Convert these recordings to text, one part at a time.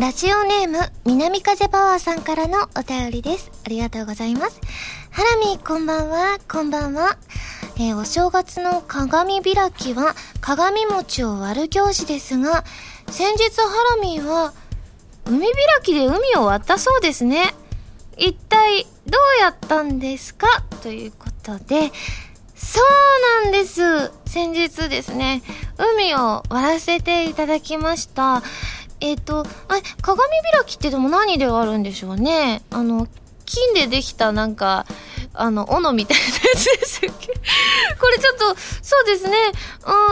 ラジオネーム、南風パワーさんからのお便りです。ありがとうございます。ハラミ、こんばんは、こんばんは。えー、お正月の鏡開きは鏡餅を割る行事ですが、先日ハラミは海開きで海を割ったそうですね。一体どうやったんですか？ということで、そうなんです。先日ですね、海を割らせていただきました。えっ、ー、と、あ鏡開きってでも何で割るんでしょうね？あの、金でできたなんか、あの、斧みたいなやつですっけ これちょっと、そうですね。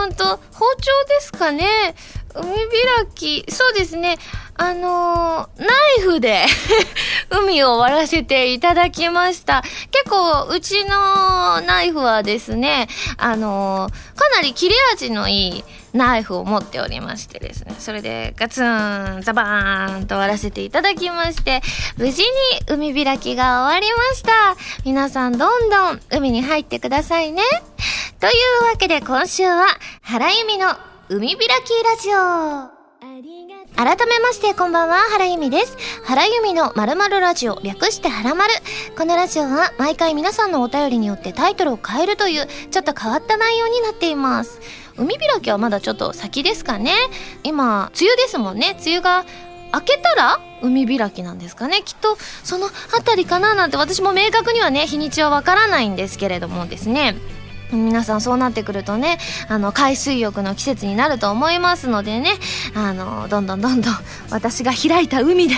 うんと、包丁ですかね？海開き、そうですね。あのー、ナイフで 海を割らせていただきました。結構、うちのナイフはですね、あのー、かなり切れ味のいいナイフを持っておりましてですね、それでガツン、ザバーンと割らせていただきまして、無事に海開きが終わりました。皆さんどんどん海に入ってくださいね。というわけで今週は、原由美の海開きラジオ。改めましてこんばんは、原由美です。原由美の〇〇ラジオ、略して原丸。このラジオは毎回皆さんのお便りによってタイトルを変えるという、ちょっと変わった内容になっています。海開きはまだちょっと先ですかね。今、梅雨ですもんね。梅雨が明けたら海開きなんですかねきっとその辺りかななんて私も明確にはね日にちはわからないんですけれどもですね皆さんそうなってくるとね、あの、海水浴の季節になると思いますのでね、あの、どんどんどんどん私が開いた海で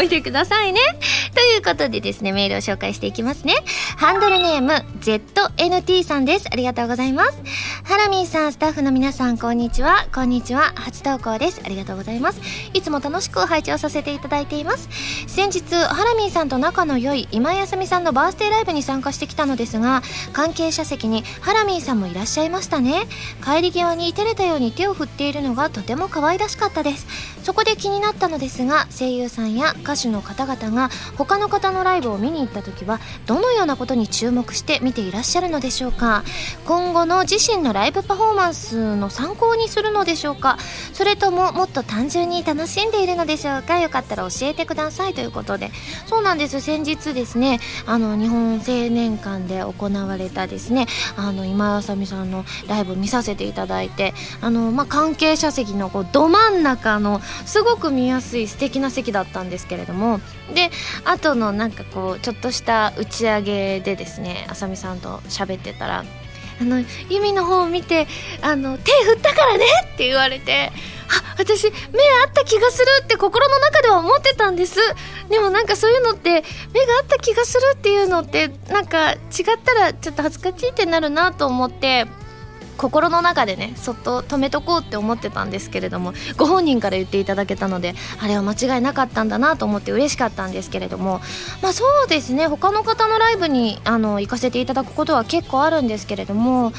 泳いでくださいね。ということでですね、メールを紹介していきますね。ハンドルネーム、ZNT さんです。ありがとうございます。ハラミーさん、スタッフの皆さん、こんにちは。こんにちは。初投稿です。ありがとうございます。いつも楽しく配置をさせていただいています。先日、ハラミーさんと仲の良い今井あさみさんのバースデーライブに参加してきたのですが、関係者席にハラミーさんもいらっしゃいましたね。帰り際に照れたように手を振っているのがとても可愛らしかったです。そこで気になったのですが声優さんや歌手の方々が他の方のライブを見に行った時はどのようなことに注目して見ていらっしゃるのでしょうか。今後の自身のライブパフォーマンスの参考にするのでしょうか。それとももっと単純に楽しんでいるのでしょうか。よかったら教えてくださいということで。そうなんです。先日ですねあの日本青年館で行われたですねああの今あさみさんのライブ見させていただいてあの、まあ、関係者席のこうど真ん中のすごく見やすい素敵な席だったんですけれどもで後のなんかこうちょっとした打ち上げでですねあさみさんと喋ってたらあの、ユミの方を見て、あの、手振ったからねって言われて、あ、私、目合った気がするって心の中では思ってたんです。でもなんかそういうのって、目があった気がするっていうのって、なんか違ったらちょっと恥ずかしいってなるなと思って、心の中でねそっと止めとこうって思ってたんですけれどもご本人から言っていただけたのであれは間違いなかったんだなと思って嬉しかったんですけれどもまあそうですね他の方のライブにあの行かせていただくことは結構あるんですけれども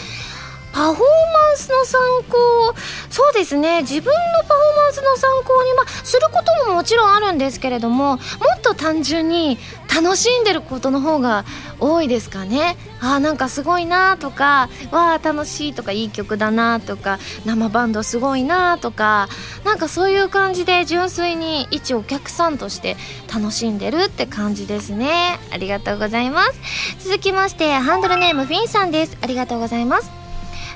パフォーマンスの参考そうですね。自分のパフォーマンスの参考に、ま、することももちろんあるんですけれどももっと単純に楽しんでることの方が多いですかね。あなんかすごいなとかわあ楽しいとかいい曲だなとか生バンドすごいなとかなんかそういう感じで純粋に一お客さんとして楽しんでるって感じですね。ありがとうございます。続きましてハンドルネームフィンさんです。ありがとうございます。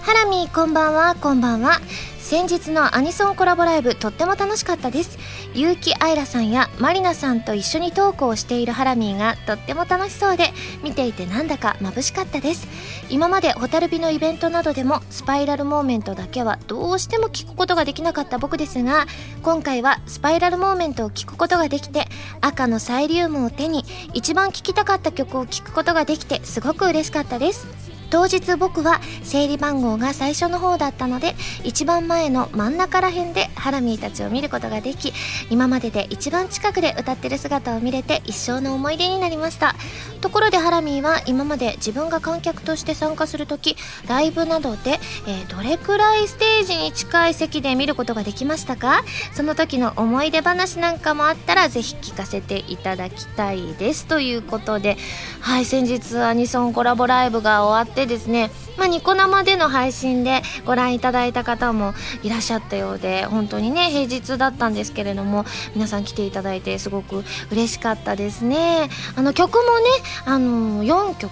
ハラミーこんばんはこんばんは。先日のアニソンコラボライブとっても楽しかったです。結城愛らさんやまりなさんと一緒にトークをしているハラミーがとっても楽しそうで見ていてなんだか眩しかったです。今までホタルビのイベントなどでもスパイラルモーメントだけはどうしても聞くことができなかった僕ですが今回はスパイラルモーメントを聞くことができて赤のサイリウムを手に一番聴きたかった曲を聴くことができてすごく嬉しかったです。当日僕は整理番号が最初の方だったので一番前の真ん中ら辺でハラミーたちを見ることができ今までで一番近くで歌ってる姿を見れて一生の思い出になりました。ところでハラミーは今まで自分が観客として参加する時ライブなどで、えー、どれくらいステージに近い席で見ることができましたか？その時の思い出話なんかもあったらぜひ聞かせていただきたいです。ということではい先日アニソンコラボライブが終わってってですね、まあ、ニコ生での配信でご覧いただいた方もいらっしゃったようで本当にね平日だったんですけれども皆さん来ていただいてすごく嬉しかったですね。あの曲もねあの4曲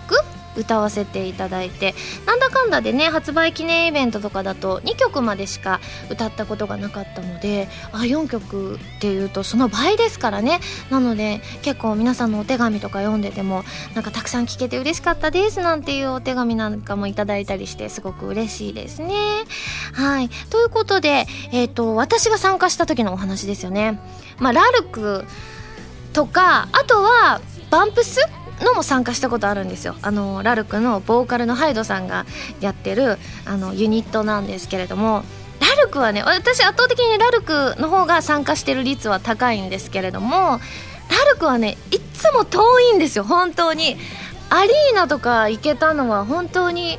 歌わせていただいてなんだかんだでね発売記念イベントとかだと2曲までしか歌ったことがなかったのであ4曲っていうとその倍ですからねなので結構皆さんのお手紙とか読んでてもなんかたくさん聞けて嬉しかったですなんていうお手紙なんかもいただいたりしてすごく嬉しいですね。はいということで、えーと、私が参加した時のお話ですよね。まあ、ラルクとかあとはバンプスのも参加したことあるんですよ。あのラルクのボーカルのハイドさんがやってるあのユニットなんですけれどもラルクはね私圧倒的にラルクの方が参加してる率は高いんですけれどもラルクはねいつも遠いんですよ本当に。アリーナとか行けたのは本当に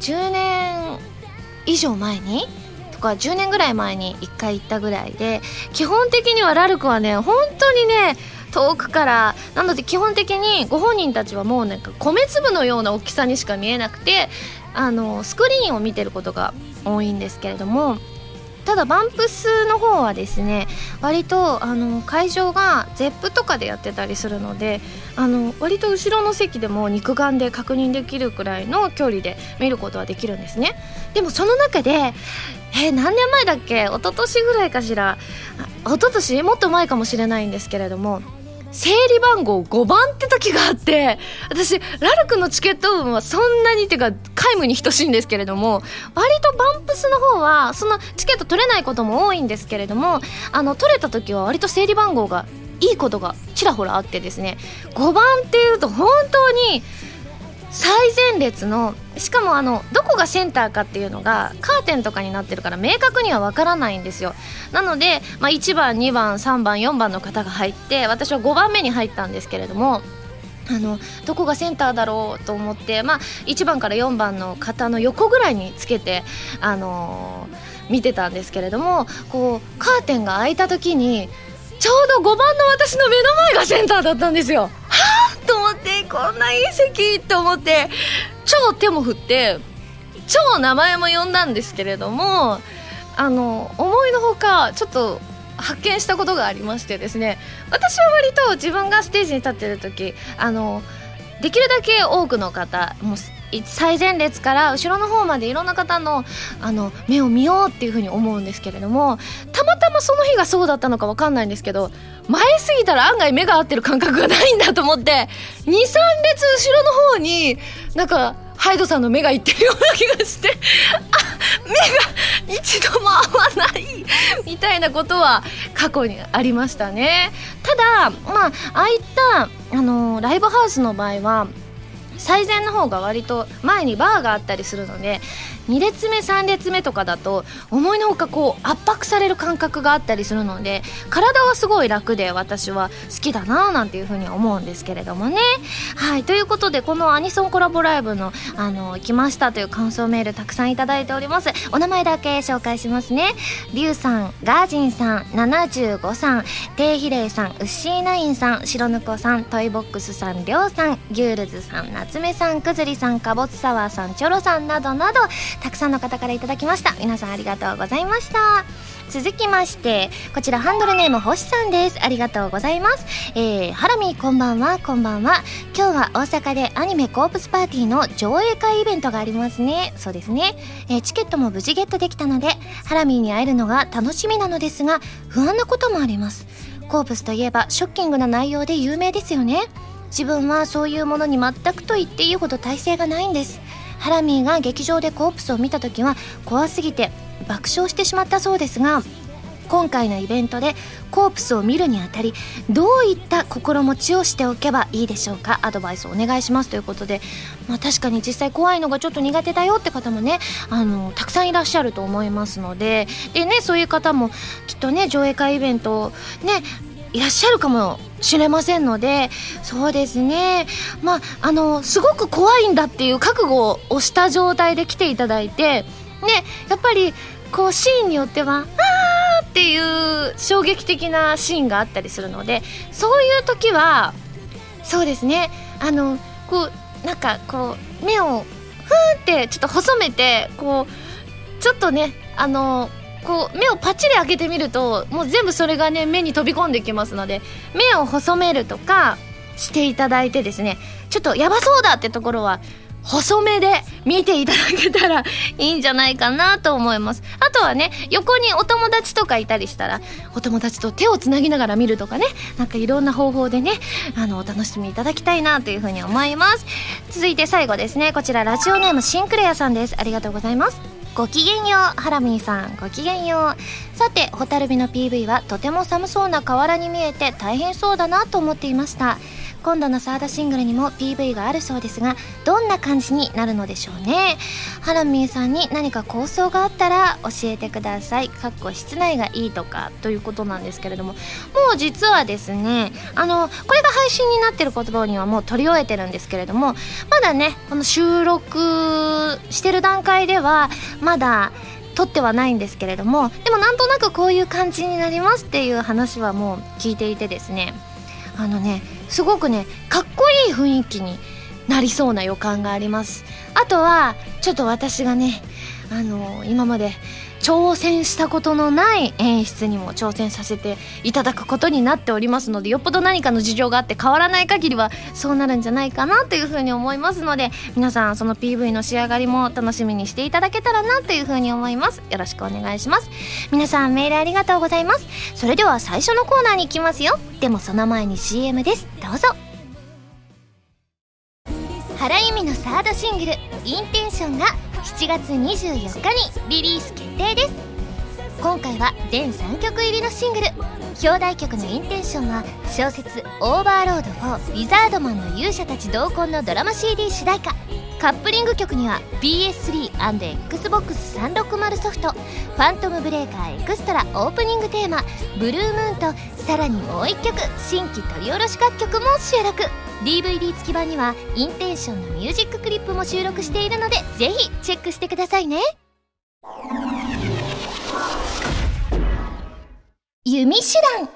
10年以上前に？とか10年ぐらい前に1回行ったぐらいで基本的にはラルクはね本当にね遠くからなので基本的にご本人たちはもうなんか米粒のような大きさにしか見えなくてあのスクリーンを見てることが多いんですけれどもただバンプスの方はですね割とあの会場が ZEP とかでやってたりするのであの割と後ろの席でも肉眼で確認できるくらいの距離で見ることはできるんですね。でもその中でえー、何年前だっけ？一昨年ぐらいかしら？一昨年？もっと前かもしれないんですけれども整理番号5番って時があって、私、ラルクのチケット分はそんなにっていうか、皆無に等しいんですけれども、割とバンプスの方は、そのチケット取れないことも多いんですけれども、あの、取れた時は割と整理番号がいいことがちらほらあってですね、5番っていうと本当に、最前列のしかもあのどこがセンターかっていうのがカーテンとかになってるから明確にはわからないんですよなので、まあ、1番2番3番4番の方が入って私は5番目に入ったんですけれどもあのどこがセンターだろうと思って、まあ、1番から4番の方の横ぐらいにつけて、あのー、見てたんですけれどもこうカーテンが開いた時にちょうど5番の私の目の前がセンターだったんですよ。はと思ってこんないい席と思って超手も振って超名前も呼んだんですけれどもあの思いのほかちょっと発見したことがありましてですね私は割と自分がステージに立ってる時あのできるだけ多くの方もう最前列から後ろの方までいろんな方のあの目を見ようっていうふうに思うんですけれどもたまたまその日がそうだったのか分かんないんですけど前すぎたら案外目が合ってる感覚がないんだと思って23列後ろの方になんかハイドさんの目がいってるような気がしてあ目が一度も合わないみたいなことは過去にありましたね。ただまあああいったあのライブハウスの場合は最前の方が割と前にバーがあったりするので2列目3列目とかだと思いのほかこう圧迫される感覚があったりするので体はすごい楽で私は好きだななんていうふうに思うんですけれどもね。はいということでこのアニソンコラボライブのあの来ましたという感想メールたくさんいただいております。お名前だけ紹介しますね。リュウさんガージンさん75さん。テイヒレイさんウッシーナインさん。白ぬこさんトイボックスさんりょうさん。ギュールズさん夏目さんくずりさんかぼつサワーさんチョロさんなどなどたくさんの方からいただきました。皆さんありがとうございました。続きましてこちらハンドルネーム星さんです。ありがとうございます。えー、ハラミこんばんは。こんばんは。今日は大阪でアニメコープスパーティーの上映会イベントがありますね。そうですね、えー、チケットも無事ゲットできたのでハラミーに会えるのが楽しみなのですが不安なこともあります。コープスといえばショッキングな内容で有名ですよね。自分はそういうものに全くと言っていいほど体制がないんです。ハラミーが劇場でコープスを見た時は怖すぎて爆笑してしまったそうですが今回のイベントでコープスを見るにあたりどういった心持ちをしておけばいいでしょうか？アドバイスをお願いしますということで、まあ、確かに実際怖いのがちょっと苦手だよって方もねあのたくさんいらっしゃると思いますのででねそういう方もきっとね上映会イベントねいらっしゃるかもしれませんのでそうですねまああのすごく怖いんだっていう覚悟をした状態で来ていただいてねやっぱりこうシーンによっては「あー!」っていう衝撃的なシーンがあったりするのでそういう時はそうですねあのこうなんかこう目をふーってちょっと細めてこうちょっとねあのこう目をパッチリ開けてみるともう全部それがね目に飛び込んできますので目を細めるとかしていただいてですねちょっとやばそうだってところは細めで見ていただけたら いいんじゃないかなと思います。あとはね横にお友達とかいたりしたらお友達と手をつなぎながら見るとかねなんかいろんな方法でねあのお楽しみいただきたいなというふうに思います。続いて最後ですねこちらラジオネームシンクレアさんです。ありがとうございます。ごきげんようハラミーさん。ごきげんよう。さて蛍火の PV はとても寒そうな河原に見えて大変そうだなと思っていました。今度のサードシングルにも PV があるそうですがどんな感じになるのでしょうね？ハラミーさんに何か構想があったら教えてください。かっこ室内がいいとかということなんですけれども。もう実はですねあのこれが配信になってる言葉にはもう取り終えてるんですけれどもまだねこの収録してる段階ではまだ撮ってはないんですけれどもでもなんとなくこういう感じになりますっていう話はもう聞いていてですね。あのねすごくねかっこいい雰囲気になりそうな予感があります。あとはちょっと私がねあの今まで挑戦したことのない演出にも挑戦させていただくことになっておりますのでよっぽど何かの事情があって変わらない限りはそうなるんじゃないかなというふうに思いますので皆さんその PV の仕上がりも楽しみにしていただけたらなというふうに思います。よろしくお願いします。皆さんメールありがとうございますそれでは最初のコーナーに行きますよ。でもその前に CM です。どうぞ。原由美のサードシングル「インテンション」が7月24日にリリース決定です。今回は全3曲入りのシングル。表題曲の「Intention」は小説「オーバーロード4リザードマンの勇者たち同梱」のドラマ CD 主題歌。カップリング曲には PS3&Xbox360 ソフト「ファントムブレーカーエクストラ」オープニングテーマ「Blue Moon」とさらにもう1曲新規録り下ろし楽曲も収録。DVD 付き版にはインテンションのミュージッククリップも収録しているのでぜひチェックしてくださいね。弓手段。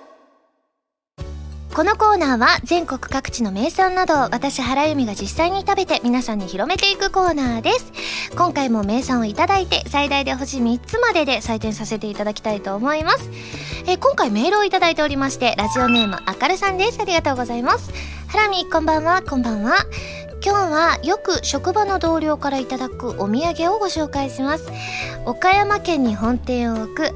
このコーナーは全国各地の名産など私原由美が実際に食べて皆さんに広めていくコーナーです。今回も名産をいただいて最大で星3つまでで採点させていただきたいと思います。え今回メールをいただいておりましてラジオネームあかるさんです。ありがとうございます。ハラミこんばんは。こんばんは。今日はよく職場の同僚からいただくお土産をご紹介します。岡山県に本店を置く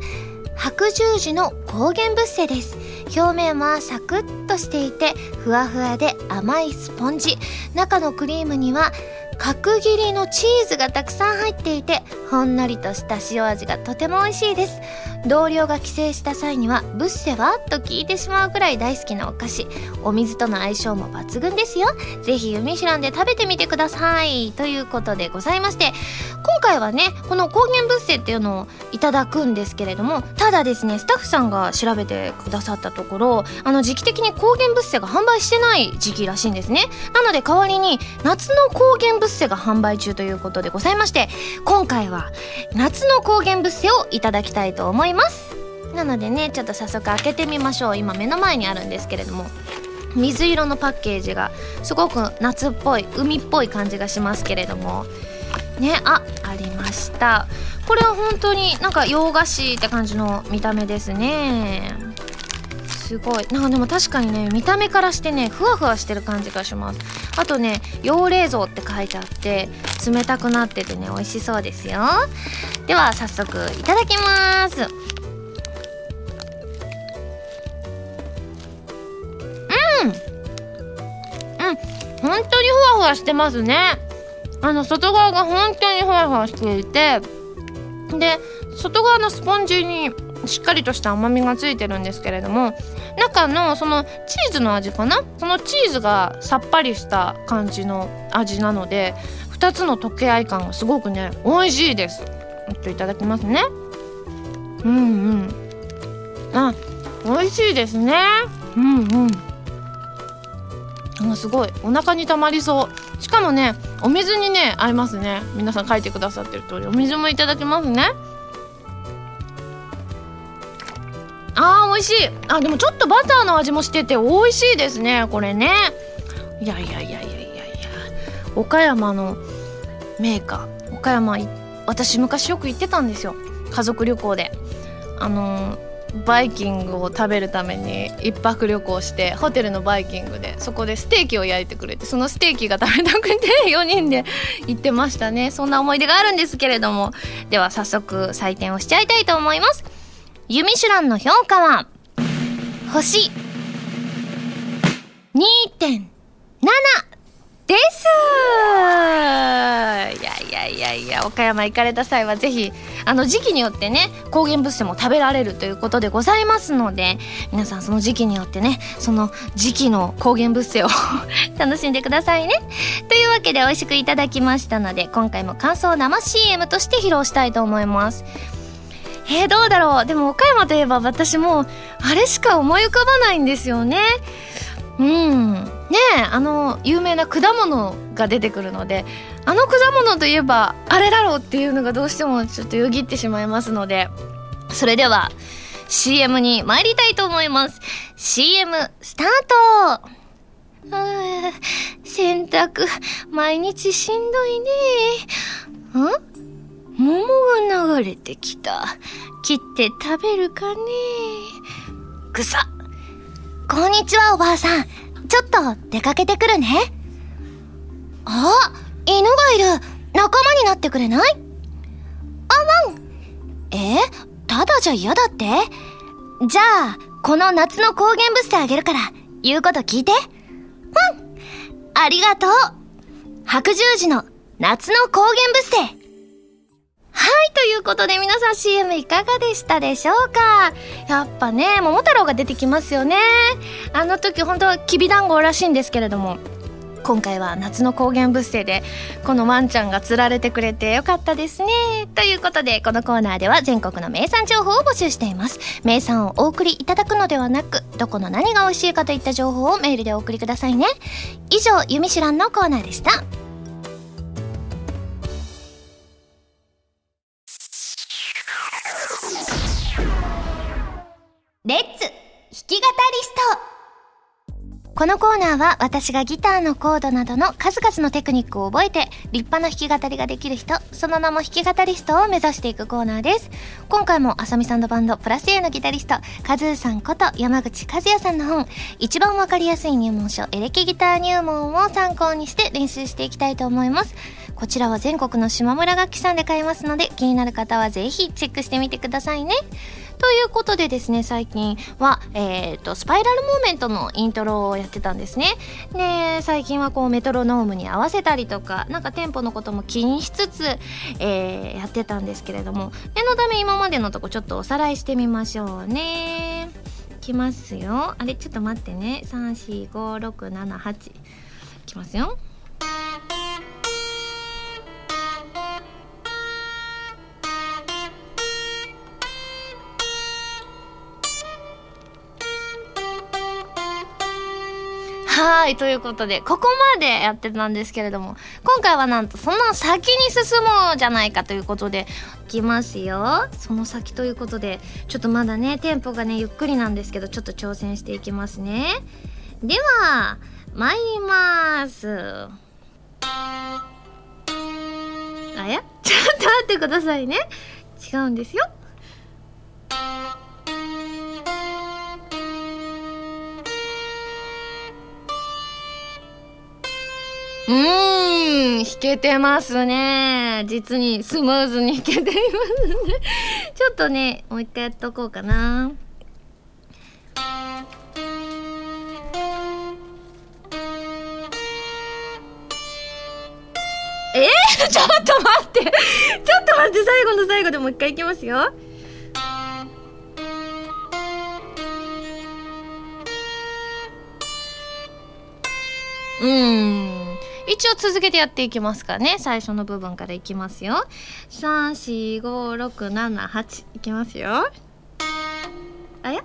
白十字の高原ブッセです。表面はサクッとしていてふわふわで甘いスポンジ。中のクリームには角切りのチーズがたくさん入っていてほんのりとした塩味がとても美味しいです。同僚が帰省した際にはブッセは？と聞いてしまうくらい大好きなお菓子。お水との相性も抜群ですよ。ぜひユミシュランで食べてみてください。ということでございまして今回はねこの高原ブッセっていうのをいただくんですけれどもただですねスタッフさんが調べてくださったところあの時期的に高原ブッセが販売してない時期らしいんですね。なので代わりに夏の高原ブッセが販売中ということでございまして今回は夏の高原ブッセをいただきたいと思います。なのでねちょっと早速開けてみましょう。今目の前にあるんですけれども水色のパッケージがすごく夏っぽい海っぽい感じがしますけれどもねあありました。これは本当になんか洋菓子って感じの見た目ですね。すごい。なんかでも確かにね見た目からしてねふわふわしてる感じがします。あとね洋冷蔵って書いてあって冷たくなっててね美味しそうですよ。では早速いただきます。うん。うん。本当にふわふわしてますね。あの外側が本当にふわふわしていてで外側のスポンジにしっかりとした甘みがついてるんですけれども中のそのチーズの味かな？そのチーズがさっぱりした感じの味なので2つの溶け合い感がすごくね美味しいです。ちょっといただきますね。うんうん。あ美味しいですね。うんうん。あすごい。お腹にたまりそう。しかもねお水にね合いますね。皆さん書いてくださってる通り。お水もいただきますね。あー美味しい。あでもちょっとバターの味もしてて美味しいですねこれね。いやいやいやいやいやいや。岡山のメーカー。岡山私昔よく行ってたんですよ。家族旅行で。あのバイキングを食べるために1泊旅行してホテルのバイキングでそこでステーキを焼いてくれてそのステーキが食べたくて 4人で行ってましたね。そんな思い出があるんですけれども。では早速採点をしちゃいたいと思います。ユミシュランの評価は？星2.7です。いやいやいやいや岡山行かれた際はぜひあの時期によってね高原物産も食べられるということでございますので皆さんその時期によってねその時期の高原物産を 楽しんでくださいね。というわけで美味しくいただきましたので今回も感想生 CM として披露したいと思います。えー、どうだろう？でも岡山といえば私もあれしか思い浮かばないんですよね。うん。ねえあの有名な果物が出てくるのであの果物といえばあれだろうっていうのがどうしてもちょっとよぎってしまいますのでそれでは CM に参りたいと思います。CM スタート。あ洗濯毎日しんどいね。ん？桃が流れてきた切って食べるかねぐさこんにちは、おばあさん。ちょっと出かけてくるね。あ、犬がいる。仲間になってくれない？あワン。えただじゃ嫌だって？じゃあ、この夏の高原物質あげるから、言うこと聞いて。ワン。ありがとう。白十字の夏の高原物質。はい、ということで皆さん CM いかがでしたでしょうか？やっぱね、桃太郎が出てきますよね。あの時本当はきびだんごらしいんですけれども、今回は夏の高原物性でこのワンちゃんが釣られてくれてよかったですね。ということでこのコーナーでは全国の名産情報を募集しています。名産をお送りいただくのではなく、どこの何が美味しいかといった情報をメールでお送りくださいね。以上、ゆみしらんのコーナーでした。レッツ弾き語りストこのコーナーは私がギターのコードなどの数々のテクニックを覚えて立派な弾き語りができる人、その名も弾き語りストを目指していくコーナーです。今回もあさみさんのバンドプラス A のギタリスト、カズーさんこと山口和也さんの本、一番わかりやすい入門書エレキギター入門を参考にして練習していきたいと思います。こちらは全国の島村楽器さんで買えますので気になる方はぜひチェックしてみてくださいね。ということでですね、最近は、えっ、ー、と、スパイラルモーメントのイントロをやってたんですね。で、最近はこうメトロノームに合わせたりとか、なんかテンポのことも気にしつつ、えー、やってたんですけれども、念のため今までのとこちょっとおさらいしてみましょうね。いきますよ。あれ、ちょっと待ってね。3、4、5、6、7、8。いきますよ。はい、ということで、ここまでやってたんですけれども、今回はなんとその先に進もうじゃないかということで、いきますよ。その先ということで、ちょっとまだね、テンポがね、ゆっくりなんですけど、ちょっと挑戦していきますね。では、参ります。あや？ちょっと待ってくださいね。違うんですよ。うーん、弾けてますね。実にスムーズに弾けていますね。ちょっとね、もう一回やっとこうかな。え？ー、ちょっと待ってちょっと待って最後の最後でもう一回いきますよ。うん一応続けてやっていきますかね。最初の部分からいきますよ。34567いきますよ。あや。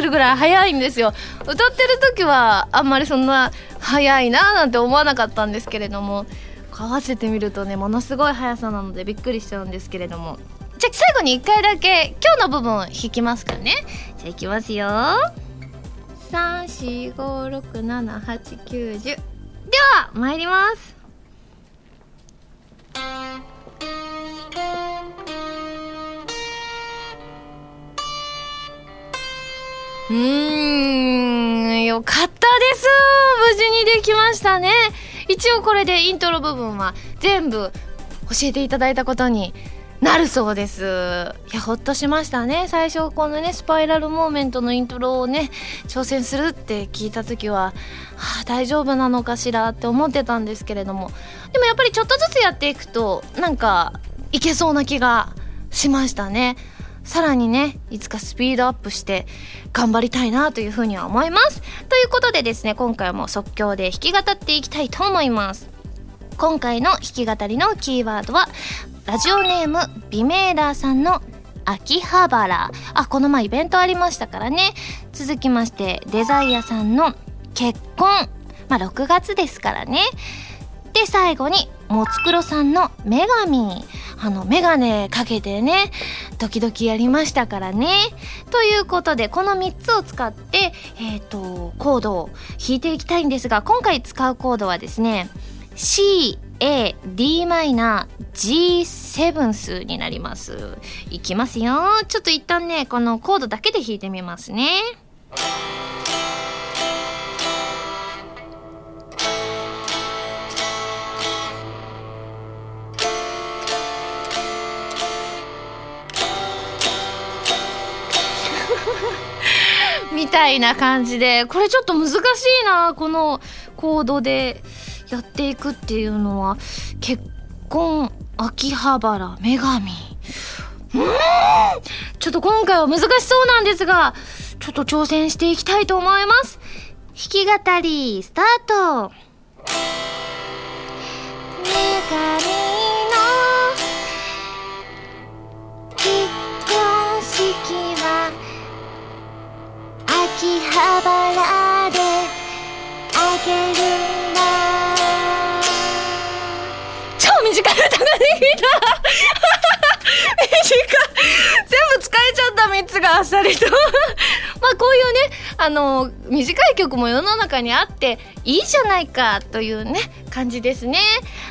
するぐらい速いんですよ。歌ってる時はあんまりそんな速いななんて思わなかったんですけれども合わせてみるとねものすごい速さなのでびっくりしちゃうんですけれども。じゃあ最後に1回だけ今日の部分弾きますかね。じゃあいきますよ。345678910では参ります。うーん、よかったです。無事にできましたね。一応これでイントロ部分は全部教えていただいたことになるそうです。いやほっとしましたね。最初このねスパイラルモーメントのイントロをね挑戦するって聞いた時は、はあ、大丈夫なのかしらって思ってたんですけれども。でもやっぱりちょっとずつやっていくとなんかいけそうな気がしましたね。さらにねいつかスピードアップして頑張りたいなというふうには思います。ということでですね今回も即興で弾き語っていきたいと思います。今回の弾き語りのキーワードはラジオネームビメーラーさんの秋葉原。あこの前イベントありましたからね。続きましてデザイアさんの結婚。まあ6月ですからね。で最後にもつくろさんの女神。あのメガネかけてね時々やりましたからね。ということでこの3つを使ってえっ、ー、とコードを弾いていきたいんですが今回使うコードはですね C A D マイナー G7 数になります。いきますよ。ちょっと一旦ねこのコードだけで弾いてみますね。みたいな感じでこれちょっと難しいなこのコードでやっていくっていうのは。結婚秋葉原女神。うん！ちょっと今回は難しそうなんですがちょっと挑戦していきたいと思います。弾き語りスタート。秋葉原であげるんだ短い歌ができた。全部使えちゃった3つがあっさりと。まあこういうねあの短い曲も世の中にあっていいじゃないかというね感じですね。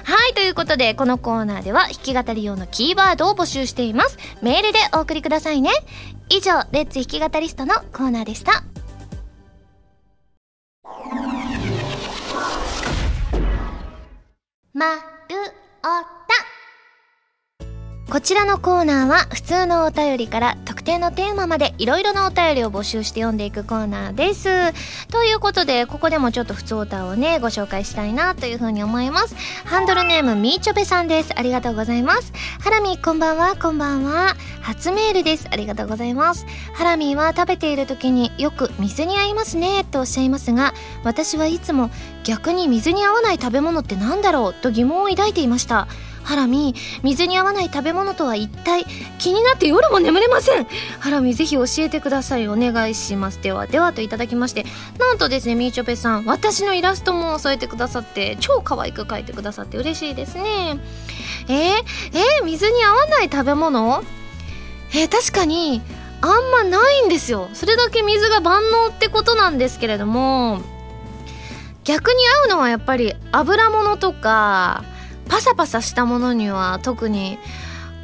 はいということでこのコーナーでは弾き語り用のキーワードを募集しています。メールでお送りくださいね。以上レッツ弾き語りストのコーナーでした。まるおた。こちらのコーナーは普通のお便りから特定のテーマまでいろいろなお便りを募集して読んでいくコーナーです。ということで、ここでもちょっと普通歌をね、ご紹介したいなというふうに思います。ハンドルネームみーちょぺさんです。ありがとうございます。ハラミこんばんは、こんばんは。初メールです。ありがとうございます。ハラミーは食べている時によく水に合いますねとおっしゃいますが、私はいつも逆に水に合わない食べ物って何だろうと疑問を抱いていました。ハラミ水に合わない食べ物とは一体気になって夜も眠れません。ハラミぜひ教えてください。お願いします。ではではといただきましてなんとですねみーちょぺさん私のイラストも添えてくださって超可愛く描いてくださって嬉しいですね。えー、えー、水に合わない食べ物？えー、確かにあんまないんですよ。それだけ水が万能ってことなんですけれども逆に合うのはやっぱり油物とかパサパサしたものには特に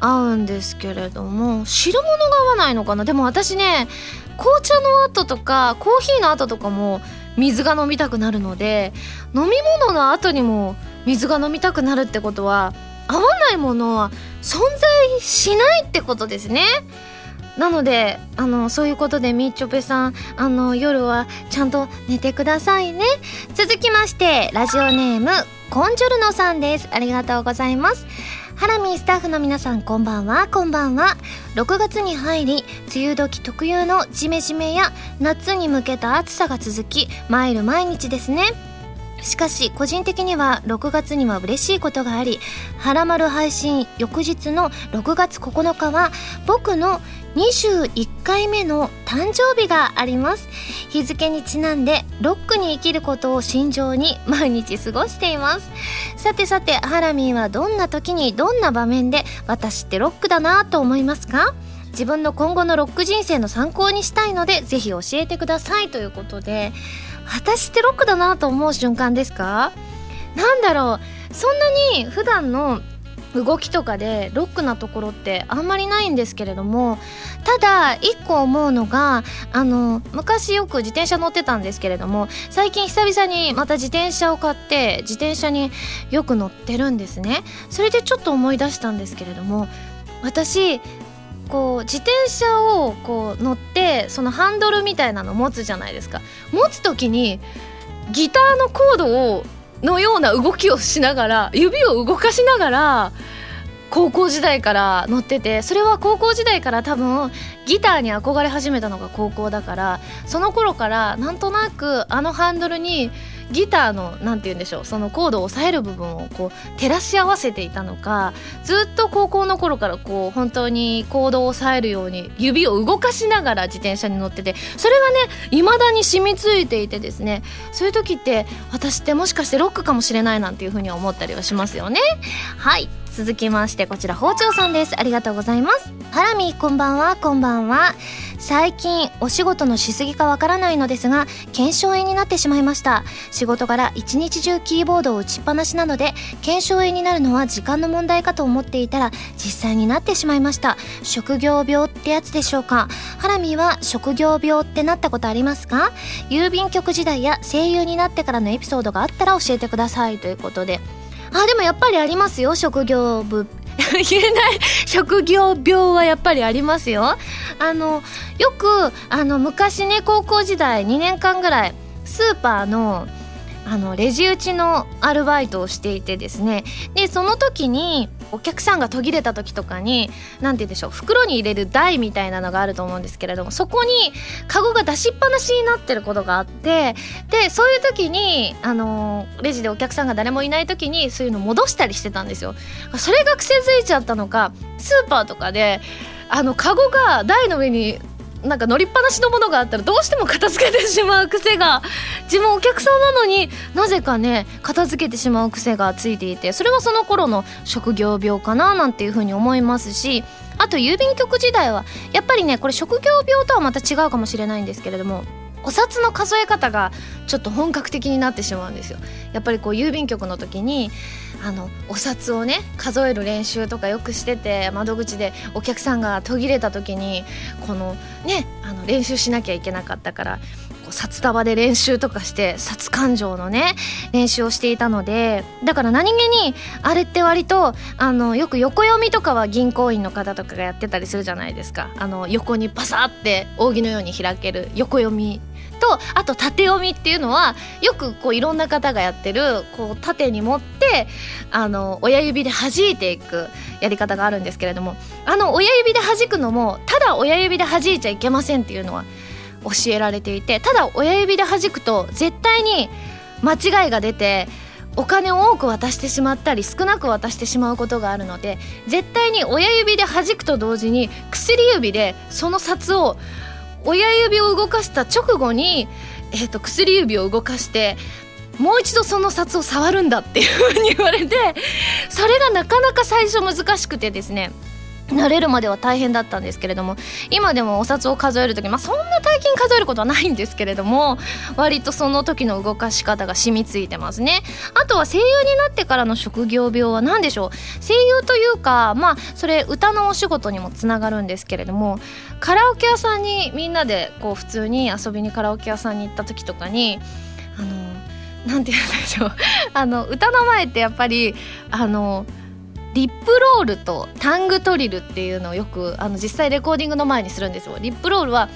合うんですけれども汁物が合わないのかな？でも私ね紅茶の後とかコーヒーの後とかも水が飲みたくなるので飲み物の後にも水が飲みたくなるってことは合わないものは存在しないってことですね。なのであのそういうことでみっちょぺさんあの夜はちゃんと寝てくださいね。続きましてラジオネームコンジョルノさんです。ありがとうございます。ハラミースタッフの皆さんこんばんは。こんばんは。6月に入り梅雨時特有のジメジメや夏に向けた暑さが続き参る毎日ですね。しかし個人的には6月には嬉しいことがあり「はらまる」配信翌日の6月9日は僕の21回目の誕生日があります。日付にちなんでロックに生きることを心情に毎日過ごしています。さてさてハラミーはどんな時にどんな場面で私ってロックだなと思いますか？自分の今後のロック人生の参考にしたいのでぜひ教えてくださいということで私ってロックだなと思う瞬間ですか？なんだろう。そんなに普段の動きとかでロックなところってあんまりないんですけれどもただ一個思うのがあの昔よく自転車乗ってたんですけれども最近久々にまた自転車を買って自転車によく乗ってるんですね。それでちょっと思い出したんですけれども私こう自転車をこう乗ってそのハンドルみたいなの持つじゃないですか。持つ時にギターのコードをのような動きをしながら指を動かしながら高校時代から乗っててそれは高校時代から多分ギターに憧れ始めたのが高校だからその頃からなんとなくあのハンドルにギターの何て言うんでしょうそのコードを抑える部分をこう照らし合わせていたのかずっと高校の頃からこう本当にコードを抑えるように指を動かしながら自転車に乗っててそれがね未だに染みついていてですねそういう時って私ってもしかしてロックかもしれないなんていうふうに思ったりはしますよね。はい。続きましてこちら包丁さんです。ありがとうございます。ハラミこんばんはこんばんは。最近お仕事のしすぎかわからないのですが腱鞘炎になってしまいました。仕事柄一日中キーボードを打ちっぱなしなので腱鞘炎になるのは時間の問題かと思っていたら実際になってしまいました。職業病ってやつでしょうか。ハラミは職業病ってなったことありますか？郵便局時代や声優になってからのエピソードがあったら教えてください。ということであでもやっぱりありますよ職業部。言えない。職業病はやっぱりありますよ。あのよくあの昔ね高校時代2年間ぐらいスーパーのあのレジ打ちのアルバイトをしていてですね。でその時にお客さんが途切れた時とかに何て言うんでしょう袋に入れる台みたいなのがあると思うんですけれどもそこにカゴが出しっぱなしになってることがあってでそういう時にあのレジでお客さんが誰もいない時にそういうの戻したりしてたんですよ。それが癖づいちゃったのかスーパーとかであのカゴが台の上になんか乗りっぱなしのものがあったらどうしても片付けてしまう癖が自分お客さんなのになぜかね片付けてしまう癖がついていてそれはその頃の職業病かななんていうふうに思いますしあと郵便局時代はやっぱりねこれ職業病とはまた違うかもしれないんですけれどもお札の数え方がちょっと本格的になってしまうんですよ。やっぱりこう郵便局の時にあのお札をね数える練習とかよくしてて窓口でお客さんが途切れた時にこのねあの練習しなきゃいけなかったから札束で練習とかして札勘定のね練習をしていたのでだから何気にあれって割とあのよく横読みとかは銀行員の方とかがやってたりするじゃないですか。あの横にパサって扇のように開ける横読みとあと縦読みっていうのはよくこういろんな方がやってるこう縦に持ってあの親指で弾いていくやり方があるんですけれどもあの親指で弾くのもただ親指で弾いちゃいけませんっていうのは教えられていてただ親指で弾くと絶対に間違いが出てお金を多く渡してしまったり少なく渡してしまうことがあるので絶対に親指で弾くと同時に薬指でその札を親指を動かした直後に、えーと、薬指を動かしてもう一度その札を触るんだっていうふうに言われてそれがなかなか最初難しくてですね。慣れるまでは大変だったんですけれども今でもお札を数える時、まあ、そんな大金数えることはないんですけれども割とその時の動かし方が染みついてますね。あとは声優になってからの職業病は何でしょう。声優というかまあそれ歌のお仕事にもつながるんですけれどもカラオケ屋さんにみんなでこう普通に遊びにカラオケ屋さんに行った時とかにあのなんて言うんでしょう。あの歌の前ってやっぱりあのリップロールとタングトリルっていうのをよくあの実際レコーディングの前にするんですよ。リップロールは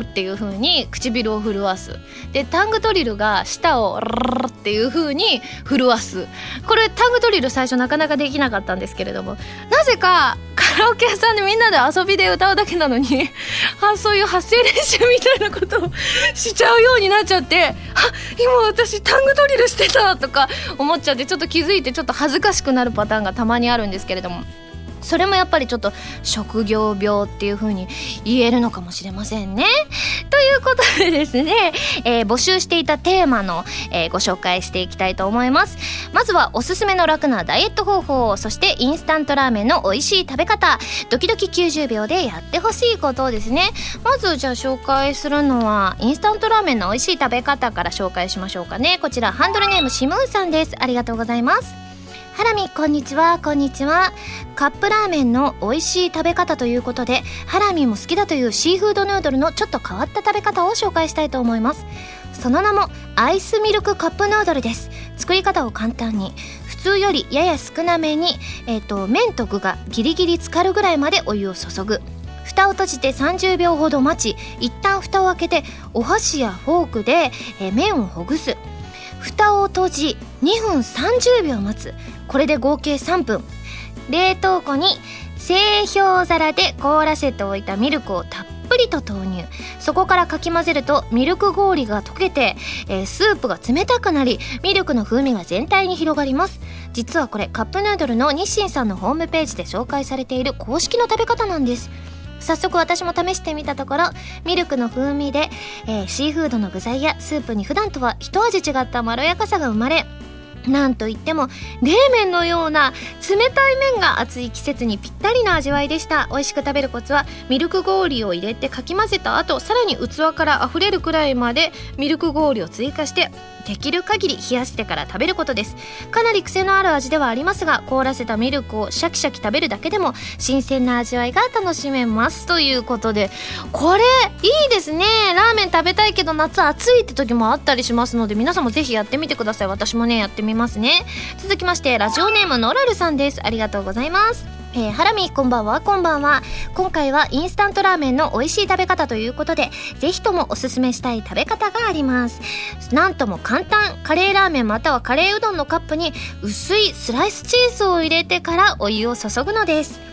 っていう風に唇を震わす。でタングトリルが舌をっていう風に震わす。これタングトリル最初なかなかできなかったんですけれども。なぜかカラオケ屋さんでみんなで遊びで歌うだけなのにあそういう発声練習みたいなことをしちゃうようになっちゃってあ今私タングドリルしてたとか思っちゃってちょっと気づいてちょっと恥ずかしくなるパターンがたまにあるんですけれども。それもやっぱりちょっと職業病っていう風に言えるのかもしれませんね。ということでですね、えー、募集していたテーマの、えー、ご紹介していきたいと思います。まずはおすすめの楽なダイエット方法、そしてインスタントラーメンの美味しい食べ方、ドキドキ90秒でやってほしいことですね。まずじゃあ紹介するのは、インスタントラーメンの美味しい食べ方から紹介しましょうかね。こちらハンドルネームシムーさんです。ありがとうございます。ハラミこんにちは。こんにちは。カップラーメンの美味しい食べ方ということでハラミも好きだというシーフードヌードルのちょっと変わった食べ方を紹介したいと思います。その名もアイスミルクカップヌードルです。作り方を簡単に。普通よりやや少なめに、えーと、麺と具がギリギリ浸かるぐらいまでお湯を注ぐ。蓋を閉じて30秒ほど待ち一旦蓋を開けてお箸やフォークで、えー、麺をほぐす。蓋を閉じ2分30秒待つ。これで合計3分。冷凍庫に製氷皿で凍らせておいたミルクをたっぷりと投入。そこからかき混ぜるとミルク氷が溶けて、えー、スープが冷たくなりミルクの風味が全体に広がります。実はこれカップヌードルの日清さんのホームページで紹介されている公式の食べ方なんです。早速私も試してみたところミルクの風味で、えー、シーフードの具材やスープに普段とは一味違ったまろやかさが生まれなんといっても冷麺のような冷たい麺が暑い季節にぴったりな味わいでした。美味しく食べるコツはミルク氷を入れてかき混ぜた後さらに器から溢れるくらいまでミルク氷を追加してできる限り冷やしてから食べることです。かなり癖のある味ではありますが凍らせたミルクをシャキシャキ食べるだけでも新鮮な味わいが楽しめます。ということでこれいいですね。ラーメン食べたいけど夏暑いって時もあったりしますので皆さんもぜひやってみてください。私もねやってみますね。続きましてラジオネームノラルさんです。ありがとうございます。えー、ハラミこんばんは。こんばんは。今回はインスタントラーメンの美味しい食べ方ということでぜひともおすすめしたい食べ方があります。なんとも簡単。カレーラーメンまたはカレーうどんのカップに薄いスライスチーズを入れてからお湯を注ぐのです。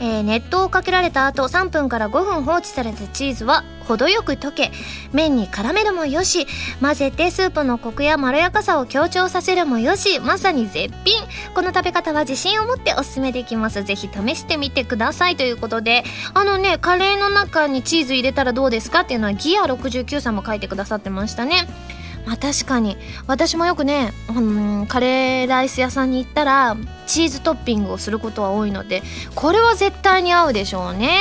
えー、熱湯をかけられた後3分から5分放置されたチーズは程よく溶け麺に絡めるもよし混ぜてスープのコクやまろやかさを強調させるもよしまさに絶品。この食べ方は自信を持っておすすめできます。ぜひ試してみてください。ということであのねカレーの中にチーズ入れたらどうですか？っていうのはギア69さんも書いてくださってましたね。まあ確かに。私もよくね、うん、カレーライス屋さんに行ったらチーズトッピングをすることは多いのでこれは絶対に合うでしょうね。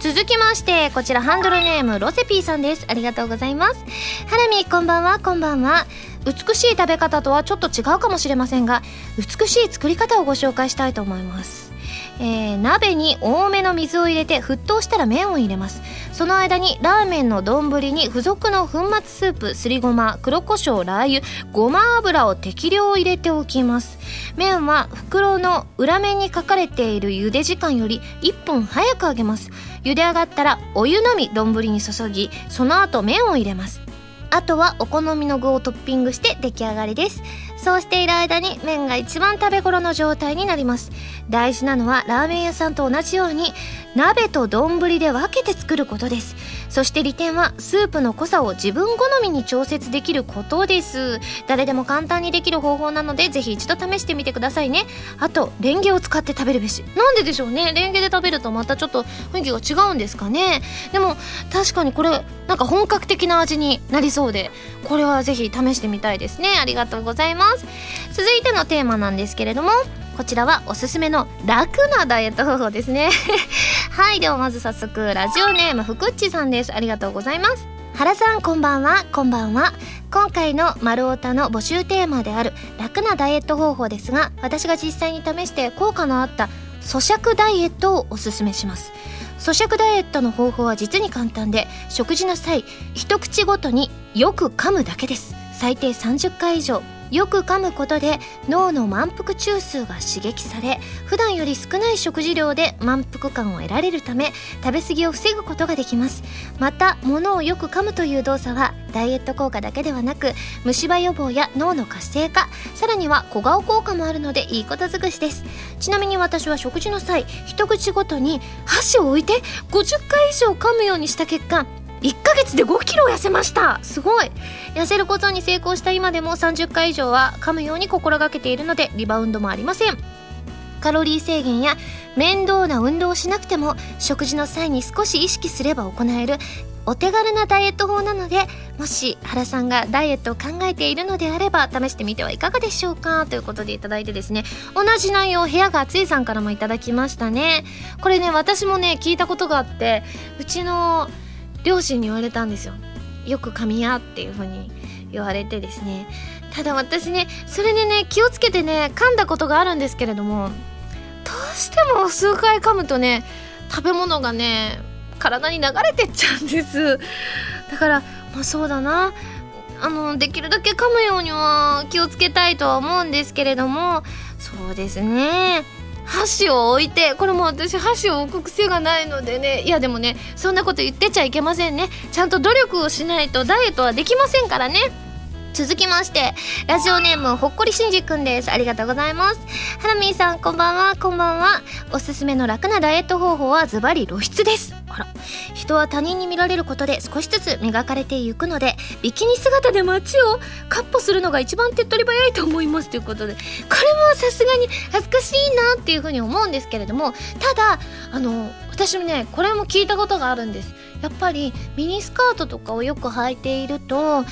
続きましてこちらハンドルネームロセピーさんです。ありがとうございます。ハラミこんばんは。こんばんは。美しい食べ方とはちょっと違うかもしれませんが美しい作り方をご紹介したいと思います。えー、鍋に多めの水を入れて沸騰したら麺を入れます。その間にラーメンの丼に付属の粉末スープすりごま黒胡椒ラー油ごま油を適量入れておきます。麺は袋の裏面に書かれている茹で時間より1分早く揚げます。茹で上がったらお湯のみ丼に注ぎその後麺を入れます。あとはお好みの具をトッピングして出来上がりです。そうしている間に麺が一番食べ頃の状態になります。大事なのはラーメン屋さんと同じように鍋と丼で分けて作ることです。そして利点はスープの濃さを自分好みに調節できることです。誰でも簡単にできる方法なのでぜひ一度試してみてくださいね。あとレンゲを使って食べるべし。なんででしょうね？レンゲで食べるとまたちょっと雰囲気が違うんですかね？でも確かにこれなんか本格的な味になりそうでこれはぜひ試してみたいですね。ありがとうございます。続いてのテーマなんですけれどもこちらはおすすめの楽なダイエット方法ですね。はいではまず早速ラジオネームふくっちさんです。ありがとうございます。原さんこんばんは。こんばんは。今回の「丸太の募集テーマである楽なダイエット方法ですが私が実際に試して効果のあった咀嚼ダイエットをおすすめします。咀嚼ダイエットの方法は実に簡単で食事の際一口ごとによく噛むだけです。最低30回以上よく噛むことで脳の満腹中枢が刺激され普段より少ない食事量で満腹感を得られるため食べ過ぎを防ぐことができます。また物をよく噛むという動作はダイエット効果だけではなく虫歯予防や脳の活性化さらには小顔効果もあるのでいいこと尽くしです。ちなみに私は食事の際一口ごとに箸を置いて50回以上噛むようにした結果1ヶ月で5キロ痩せました。すごい。痩せることに成功した今でも30回以上は噛むように心がけているのでリバウンドもありません。カロリー制限や面倒な運動をしなくても食事の際に少し意識すれば行えるお手軽なダイエット法なのでもし原さんがダイエットを考えているのであれば試してみてはいかがでしょうか？ということでいただいてですね同じ内容部屋が暑いさんからもいただきましたね。これね私もね聞いたことがあってうちの両親に言われたんですよ。よく噛み合っていう風に言われてですね。ただ私ねそれでね気をつけてね噛んだことがあるんですけれどもどうしても数回噛むとね食べ物がね体に流れてっちゃうんです。だからまあそうだな。あのできるだけ噛むようには気をつけたいとは思うんですけれどもそうですね。箸を置いてこれも私箸を置く癖がないのでね。いやでもねそんなこと言ってちゃいけませんね。ちゃんと努力をしないとダイエットはできませんからね。続きましてラジオネームほっこりしんじくんです。ありがとうございます。ハラミーさんこんばんは。こんばんは。おすすめの楽なダイエット方法はズバリ露出です。あら。人は他人に見られることで少しずつ磨かれていくのでビキニ姿で街をカッポするのが一番手っ取り早いと思いますということでこれもさすがに恥ずかしいなっていうふうに思うんですけれどもただあの私もねこれも聞いたことがあるんです。やっぱりミニスカートとかをよく履いていると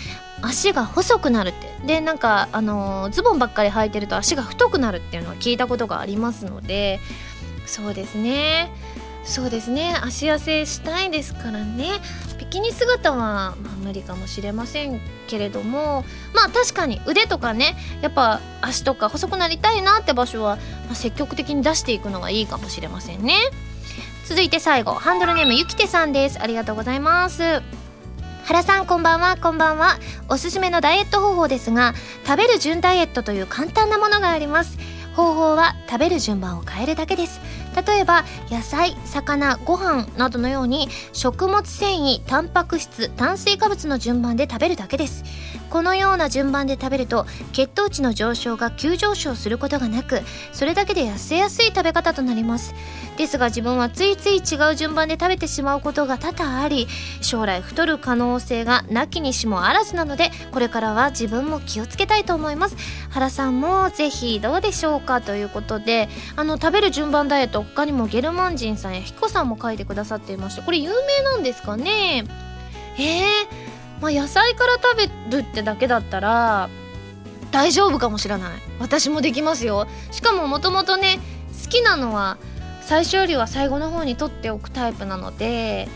足が細くなるって。でなんかあのズボンばっかり履いてると足が太くなるっていうのは聞いたことがありますのでそうですね。そうですね。足痩せしたいですからね。ビキニ姿は、まあ、無理かもしれませんけれどもまあ確かに腕とかねやっぱ足とか細くなりたいなって場所は、まあ、積極的に出していくのがいいかもしれませんね。続いて最後ハンドルネームゆきてさんです。ありがとうございます。原さんこんばんは。こんばんは。おすすめのダイエット方法ですが食べる順ダイエットという簡単なものがあります。方法は食べる順番を変えるだけです。例えば野菜魚ご飯などのように食物繊維タンパク質炭水化物の順番で食べるだけです。このような順番で食べると血糖値の上昇が急上昇することがなくそれだけで痩せやすい食べ方となります。ですが自分はついつい違う順番で食べてしまうことが多々あり将来太る可能性がなきにしもあらずなのでこれからは自分も気をつけたいと思います。原さんもぜひどうでしょうかということであの食べる順番ダイエット他にもゲルマン人さんやヒコさんも書いてくださっていましてこれ有名なんですかね？えー、まあ、野菜から食べるってだけだったら大丈夫かもしれない。私もできますよ。しかももともとね好きなのは最初よりは最後の方に取っておくタイプなので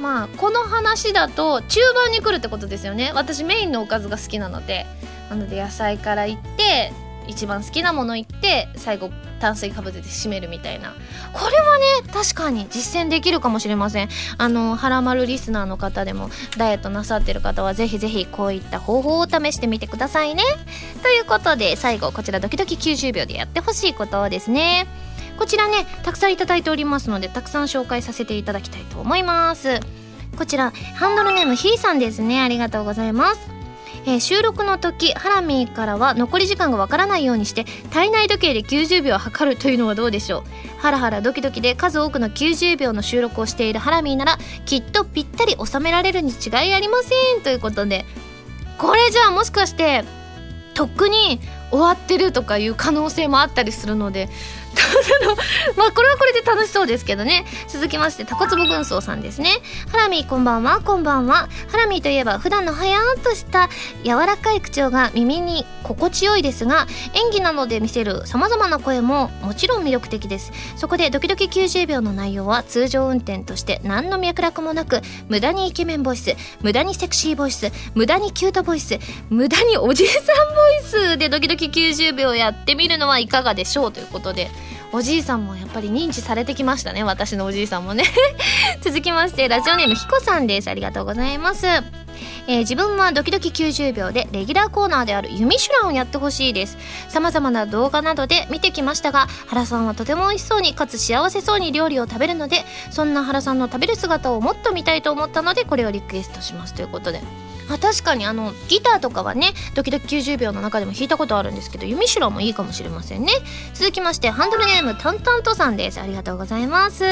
まあこの話だと中盤に来るってことですよね。私メインのおかずが好きなので。なので野菜からいって一番好きなもの言って最後炭水化物で締めるみたいな。これはね確かに実践できるかもしれません。あのはらまるリスナーの方でもダイエットなさってる方はぜひぜひこういった方法を試してみてくださいね。ということで最後こちらドキドキ90秒でやってほしいことですね。こちらねたくさんいただいておりますのでたくさん紹介させていただきたいと思います。こちらハンドルネームひーさんですね。ありがとうございます。えー、収録の時ハラミーからは残り時間がわからないようにして体内時計で90秒を測るというのはどうでしょう？ハラハラドキドキで数多くの90秒の収録をしているハラミーならきっとぴったり収められるに違いありません！ということでこれじゃあもしかしてとっくに終わってるとかいう可能性もあったりするので まあこれはこれで楽しそうですけどね。続きましてタコツボ軍曹さんですね。ハラミーこんばんは。こんばんは。ハラミーといえば普段のはやーんとした柔らかい口調が耳に心地よいですが演技なので見せるさまざまな声ももちろん魅力的です。そこでドキドキ90秒の内容は通常運転として何の脈絡もなく無駄にイケメンボイス無駄にセクシーボイス無駄にキュートボイス無駄におじいさんボイスでドキドキ90秒やってみるのはいかがでしょう？ということで。おじいさんもやっぱり認知されてきましたね。私のおじいさんもね。続きましてラジオネームひこさんです。ありがとうございます。えー、自分はドキドキ90秒でレギュラーコーナーであるユミシュランをやってほしいです。様々な動画などで見てきましたが原さんはとても美味しそうにかつ幸せそうに料理を食べるのでそんな原さんの食べる姿をもっと見たいと思ったのでこれをリクエストします。ということで。まあ確かにあのギターとかはねドキドキ90秒の中でも弾いたことあるんですけど弓シュラもいいかもしれませんね。続きましてハンドルネームタンタントさんです。ありがとうございます。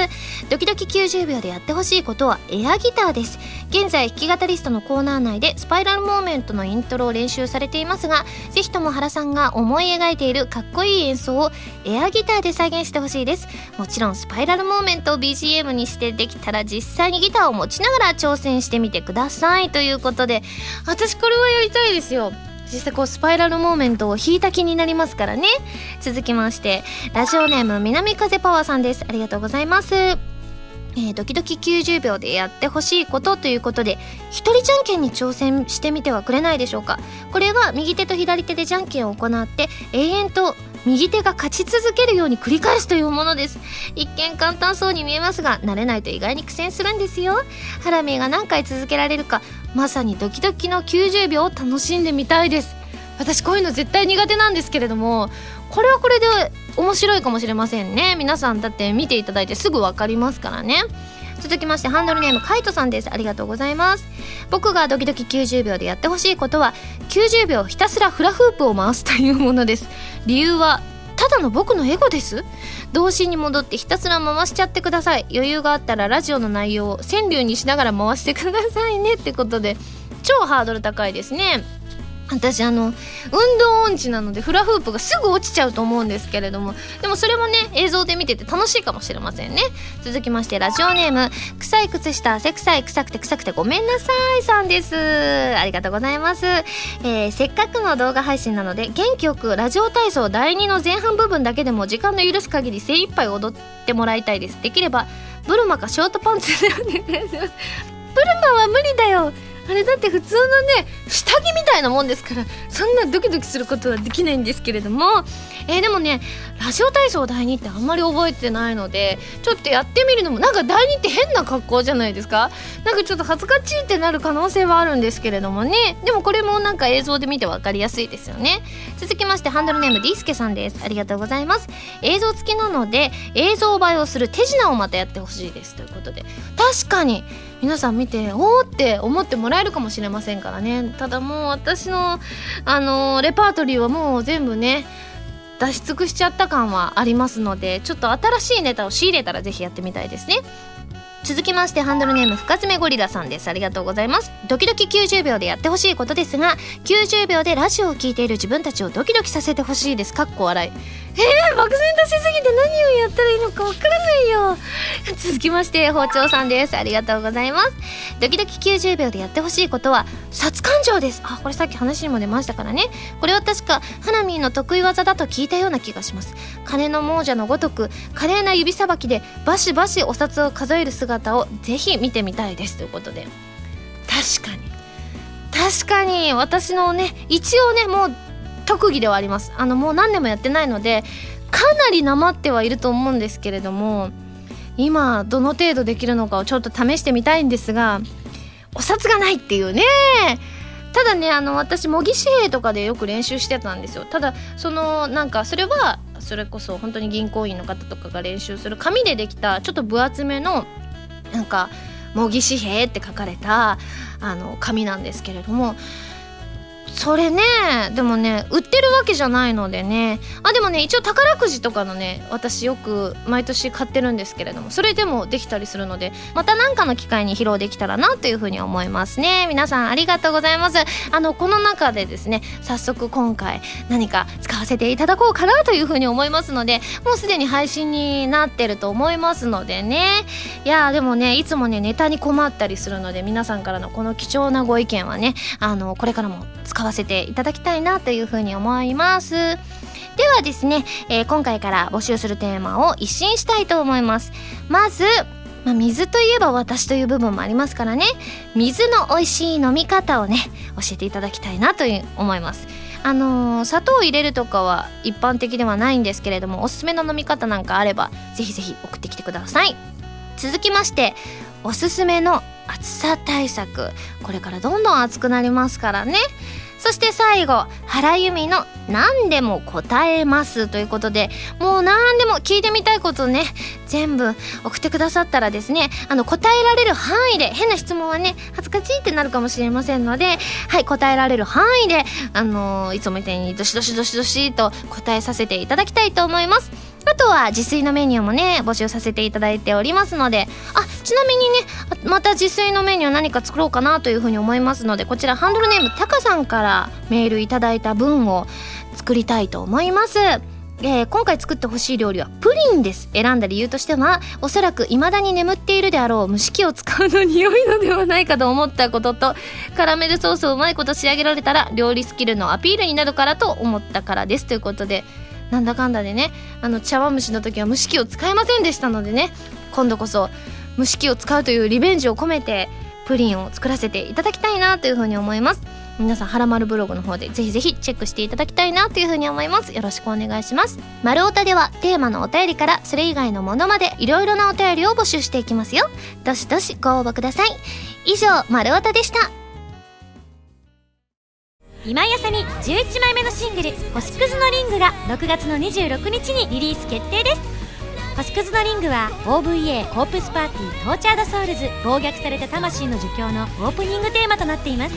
ドキドキ90秒でやってほしいことはエアギターです。現在弾き語リストのコーナー内でスパイラルモーメントのイントロを練習されていますがぜひとも原さんが思い描いているかっこいい演奏をエアギターで再現してほしいです。もちろんスパイラルモーメントを BGM にしてできたら実際にギターを持ちながら挑戦してみてください。ということで私これはやりたいですよ。実際こうスパイラルモーメントを引いた気になりますからね。続きましてラジオネーム南風パワーさんです。ありがとうございます。えー、ドキドキ90秒でやってほしいことということで一人じゃんけんに挑戦してみてはくれないでしょうか。これは右手と左手でじゃんけんを行って永遠と右手が勝ち続けるように繰り返すというものです。一見簡単そうに見えますが慣れないと意外に苦戦するんですよ。ハラミーが何回続けられるかまさにドキドキの90秒を楽しんでみたいです。私こういうの絶対苦手なんですけれどもこれはこれで面白いかもしれませんね。皆さんだって見ていただいてすぐ分かりますからね。続きましてハンドルネームカイトさんです。ありがとうございます。僕がドキドキ90秒でやってほしいことは90秒ひたすらフラフープを回すというものです。理由はただの僕のエゴです。童心に戻ってひたすら回しちゃってください。余裕があったらラジオの内容を川柳にしながら回してくださいね。ってことで超ハードル高いですね。私あの運動音痴なのでフラフープがすぐ落ちちゃうと思うんですけれどもでもそれもね映像で見てて楽しいかもしれませんね。続きましてラジオネーム臭い靴下汗臭い臭くて臭くてごめんなさいさんです。ありがとうございます、えー、せっかくの動画配信なので元気よくラジオ体操第2の前半部分だけでも時間の許す限り精一杯踊ってもらいたいです。できればブルマかショートパンツでお願いします。ブルマは無理だよ。あれだって普通のね下着みたいなもんですからそんなドキドキすることはできないんですけれども。えー、でもねラジオ体操第2ってあんまり覚えてないのでちょっとやってみるのもなんか第2って変な格好じゃないですか？なんかちょっと恥ずかしいってなる可能性はあるんですけれどもね。でもこれもなんか映像で見て分かりやすいですよね。続きましてハンドルネームディスケさんです。ありがとうございます。映像付きなので映像映えをする手品をまたやってほしいです。ということで。確かに皆さん見ておおって思ってもらえるかもしれませんからね。ただもう私のあのレパートリーはもう全部ね出し尽くしちゃった感はありますのでちょっと新しいネタを仕入れたらぜひやってみたいですね。続きましてハンドルネーム深爪ゴリラさんです。ありがとうございます。ドキドキ90秒でやってほしいことですが90秒でラジオを聴いている自分たちをドキドキさせてほしいです。かっこ笑い。えー、漠然としすぎて何をやったらいいのかわからないよ。続きまして包丁さんです。ありがとうございます。ドキドキ90秒でやってほしいことは殺感情です。あこれさっき話にも出ましたからね。これは確か花見の得意技だと聞いたような気がします。金の亡者のごとく華麗な指さばきでバシバシお札を数える姿をぜひ見てみたいです。ということで。確かに。確かに。私のね一応ねもう特技ではあります。あのもう何年もやってないのでかなりなまってはいると思うんですけれども今どの程度できるのかをちょっと試してみたいんですがお札がないっていうね。ただねあの私模擬紙幣とかでよく練習してたんですよ。ただそのなんかそれはそれこそ本当に銀行員の方とかが練習する紙でできたちょっと分厚めのなんか模擬紙幣って書かれたあの紙なんですけれどもそれねでもね売ってるわけじゃないのでね。あでもね一応宝くじとかのね私よく毎年買ってるんですけれどもそれでもできたりするのでまた何かの機会に披露できたらなというふうに思いますね。皆さんありがとうございます。あのこの中でですね早速今回何か使わせていただこうかなというふうに思いますのでもうすでに配信になってると思いますのでね。いやでもねいつもねネタに困ったりするので皆さんからのこの貴重なご意見はねあのこれからも使わせていただきたいなというふうに思います。ではですね、えー、今回から募集するテーマを一新したいと思います。まずまあ、水といえば私という部分もありますからね。水の美味しい飲み方をね教えていただきたいなという思います。あのー砂糖を入れるとかは一般的ではないんですけれどもおすすめの飲み方なんかあればぜひぜひ送ってきてください。続きましておすすめの暑さ対策。これからどんどん暑くなりますからね。そして最後原由美の「何でも答えます」ということでもう何でも聞いてみたいことをね全部送ってくださったらですねあの答えられる範囲で変な質問はね恥ずかしいってなるかもしれませんのではい答えられる範囲であのいつもみたいにどしどしどしどしと答えさせていただきたいと思います。あとは自炊のメニューもね募集させていただいておりますので。あちなみにねまた自炊のメニュー何か作ろうかなというふうに思いますのでこちらハンドルネームタカさんからメールいただいた分を作りたいと思います。えー今回作ってほしい料理はプリンです。選んだ理由としてはおそらく未だに眠っているであろう蒸し器を使うのに良いのではないかと思ったこととカラメルソースをうまいこと仕上げられたら料理スキルのアピールになるからと思ったからです。ということでなんだかんだでねあの茶碗蒸しの時は蒸し器を使えませんでしたのでね今度こそ蒸し器を使うというリベンジを込めてプリンを作らせていただきたいなというふうに思います。皆さんはらまるブログの方でぜひぜひチェックしていただきたいなというふうに思います。よろしくお願いします。丸太ではテーマのお便りからそれ以外のものまでいろいろなお便りを募集していきますよ。どしどしご応募ください。以上丸太でした。今井麻美11枚目のシングル「星屑のリング」が6月の26日にリリース決定です。星屑のリングは OVA コープスパーティー Tortured Souls 暴虐された魂の呪叫のオープニングテーマとなっています。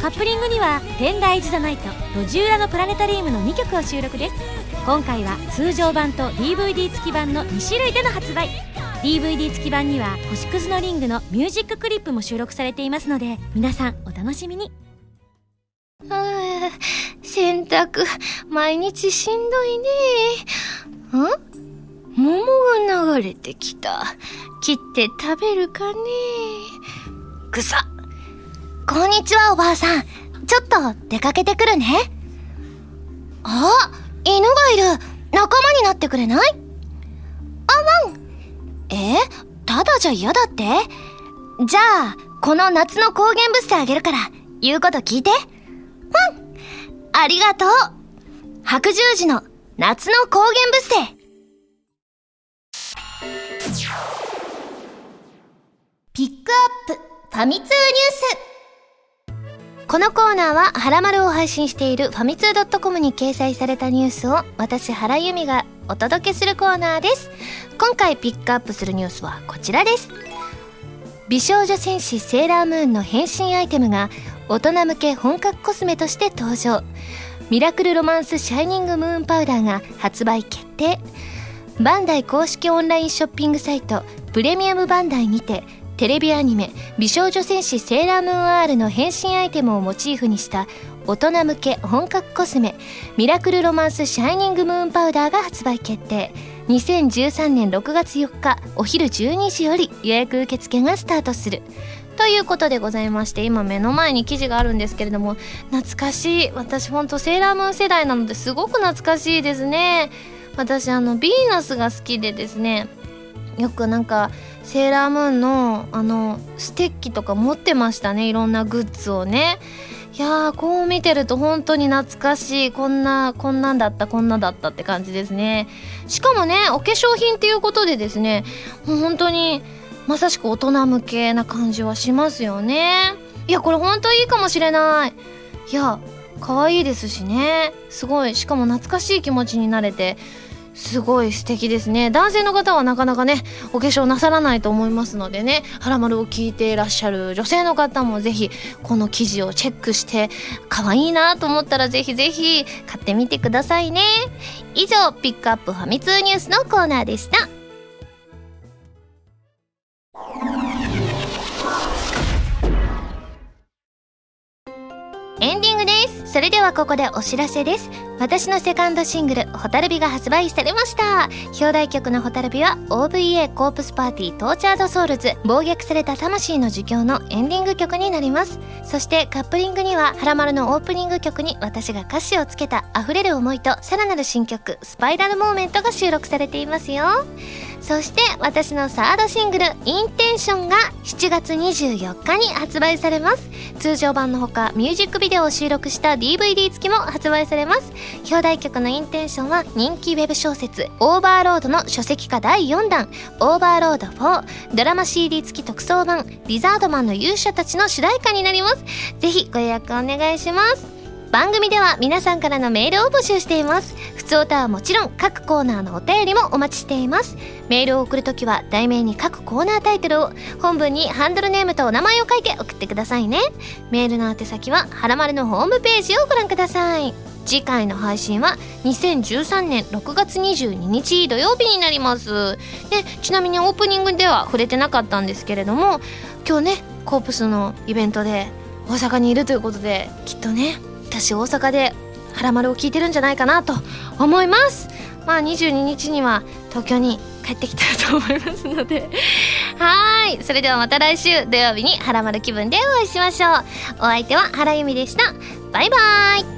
カップリングには「 Tender is the Night」「路地裏のプラネタリウム」の2曲を収録です。今回は通常版と DVD 付き版の2種類での発売。DVD 付き版には星屑のリングのミュージッククリップも収録されていますので皆さんお楽しみに。洗濯毎日しんどいね。ん？桃が流れてきた。切って食べるかね。ぐさこんにちはおばあさん。ちょっと出かけてくるね。あ犬がいる。仲間になってくれない？あワン。え？ただじゃ嫌だって？じゃあこの夏の高原ブスてあげるから言うこと聞いて。ワンありがとう白十字の夏の高原ブステピックアップファミ通ニュースこのコーナーは、はらまるを配信しているファミツー .com に掲載されたニュースを、私、原由美がお届けするコーナーです。今回ピックアップするニュースはこちらです。美少女戦士セーラームーンの変身アイテムが、大人向け本格コスメとして登場。ミラクルロマンスシャイニングムーンパウダーが発売決定。バンダイ公式オンラインショッピングサイト、プレミアムバンダイにて、テレビアニメ「美少女戦士セーラームーン R」の変身アイテムをモチーフにした大人向け本格コスメミラクルロマンスシャイニングムーンパウダーが発売決定2013年6月4日お昼12時より予約受付がスタートするということでございまして今目の前に記事があるんですけれども懐かしい。私ほんとセーラームーン世代なのですごく懐かしいですね。私あのヴィーナスが好きでですねよくなんかセーラームーンのあのステッキとか持ってましたね。いろんなグッズをね。いやーこう見てると本当に懐かしい。こんなこんなんだったこんなだったって感じですね。しかもねお化粧品っていうことでですねもう本当にまさしく大人向けな感じはしますよね。いやこれ本当いいかもしれない。いや可愛いですしね。すごい。しかも懐かしい気持ちになれてすごい素敵ですね。男性の方はなかなかねお化粧なさらないと思いますのでね「はらまる」を聞いていらっしゃる女性の方もぜひこの記事をチェックして可愛いなと思ったらぜひぜひ買ってみてくださいね。以上ピックアップファミ通ニュースのコーナーでした。エンディングです。それではここでお知らせです。私のセカンドシングル「ホタルビ」が発売されました。表題曲の「ホタルビ」は OVA コープスパーティー Tortured Souls 暴虐された魂の呪叫のエンディング曲になります。そしてカップリングには「はらまる」のオープニング曲に私が歌詞をつけた溢れる思いとさらなる新曲「スパイラルモーメント」が収録されていますよ。そして私のサードシングル「Intention」が7月24日に発売されます。通常版のほかミュージックビデオを収録した DVD 付きも発売されます。表題曲の「Intention」は人気ウェブ小説「オーバーロード」の書籍化第4弾「オーバーロード4」ドラマ CD 付き特装版「リザードマンの勇者たち」の主題歌になります。ぜひご予約お願いします。番組では皆さんからのメールを募集しています。普通歌はもちろん各コーナーのお便りもお待ちしています。メールを送るときは題名に各コーナータイトルを本文にハンドルネームとお名前を書いて送ってくださいね。メールの宛先ははらまるのホームページをご覧ください。次回の配信は2013年6月22日土曜日になります。でちなみにオープニングでは触れてなかったんですけれども今日ねコープスのイベントで大阪にいるということできっとね私大阪で「はらまる」を聞いてるんじゃないかなと思います。まあ22日には東京に帰ってきたらと思いますので。はい。それではまた来週土曜日に「はらまる」気分でお会いしましょう。お相手は原由美でした。バイバーイ。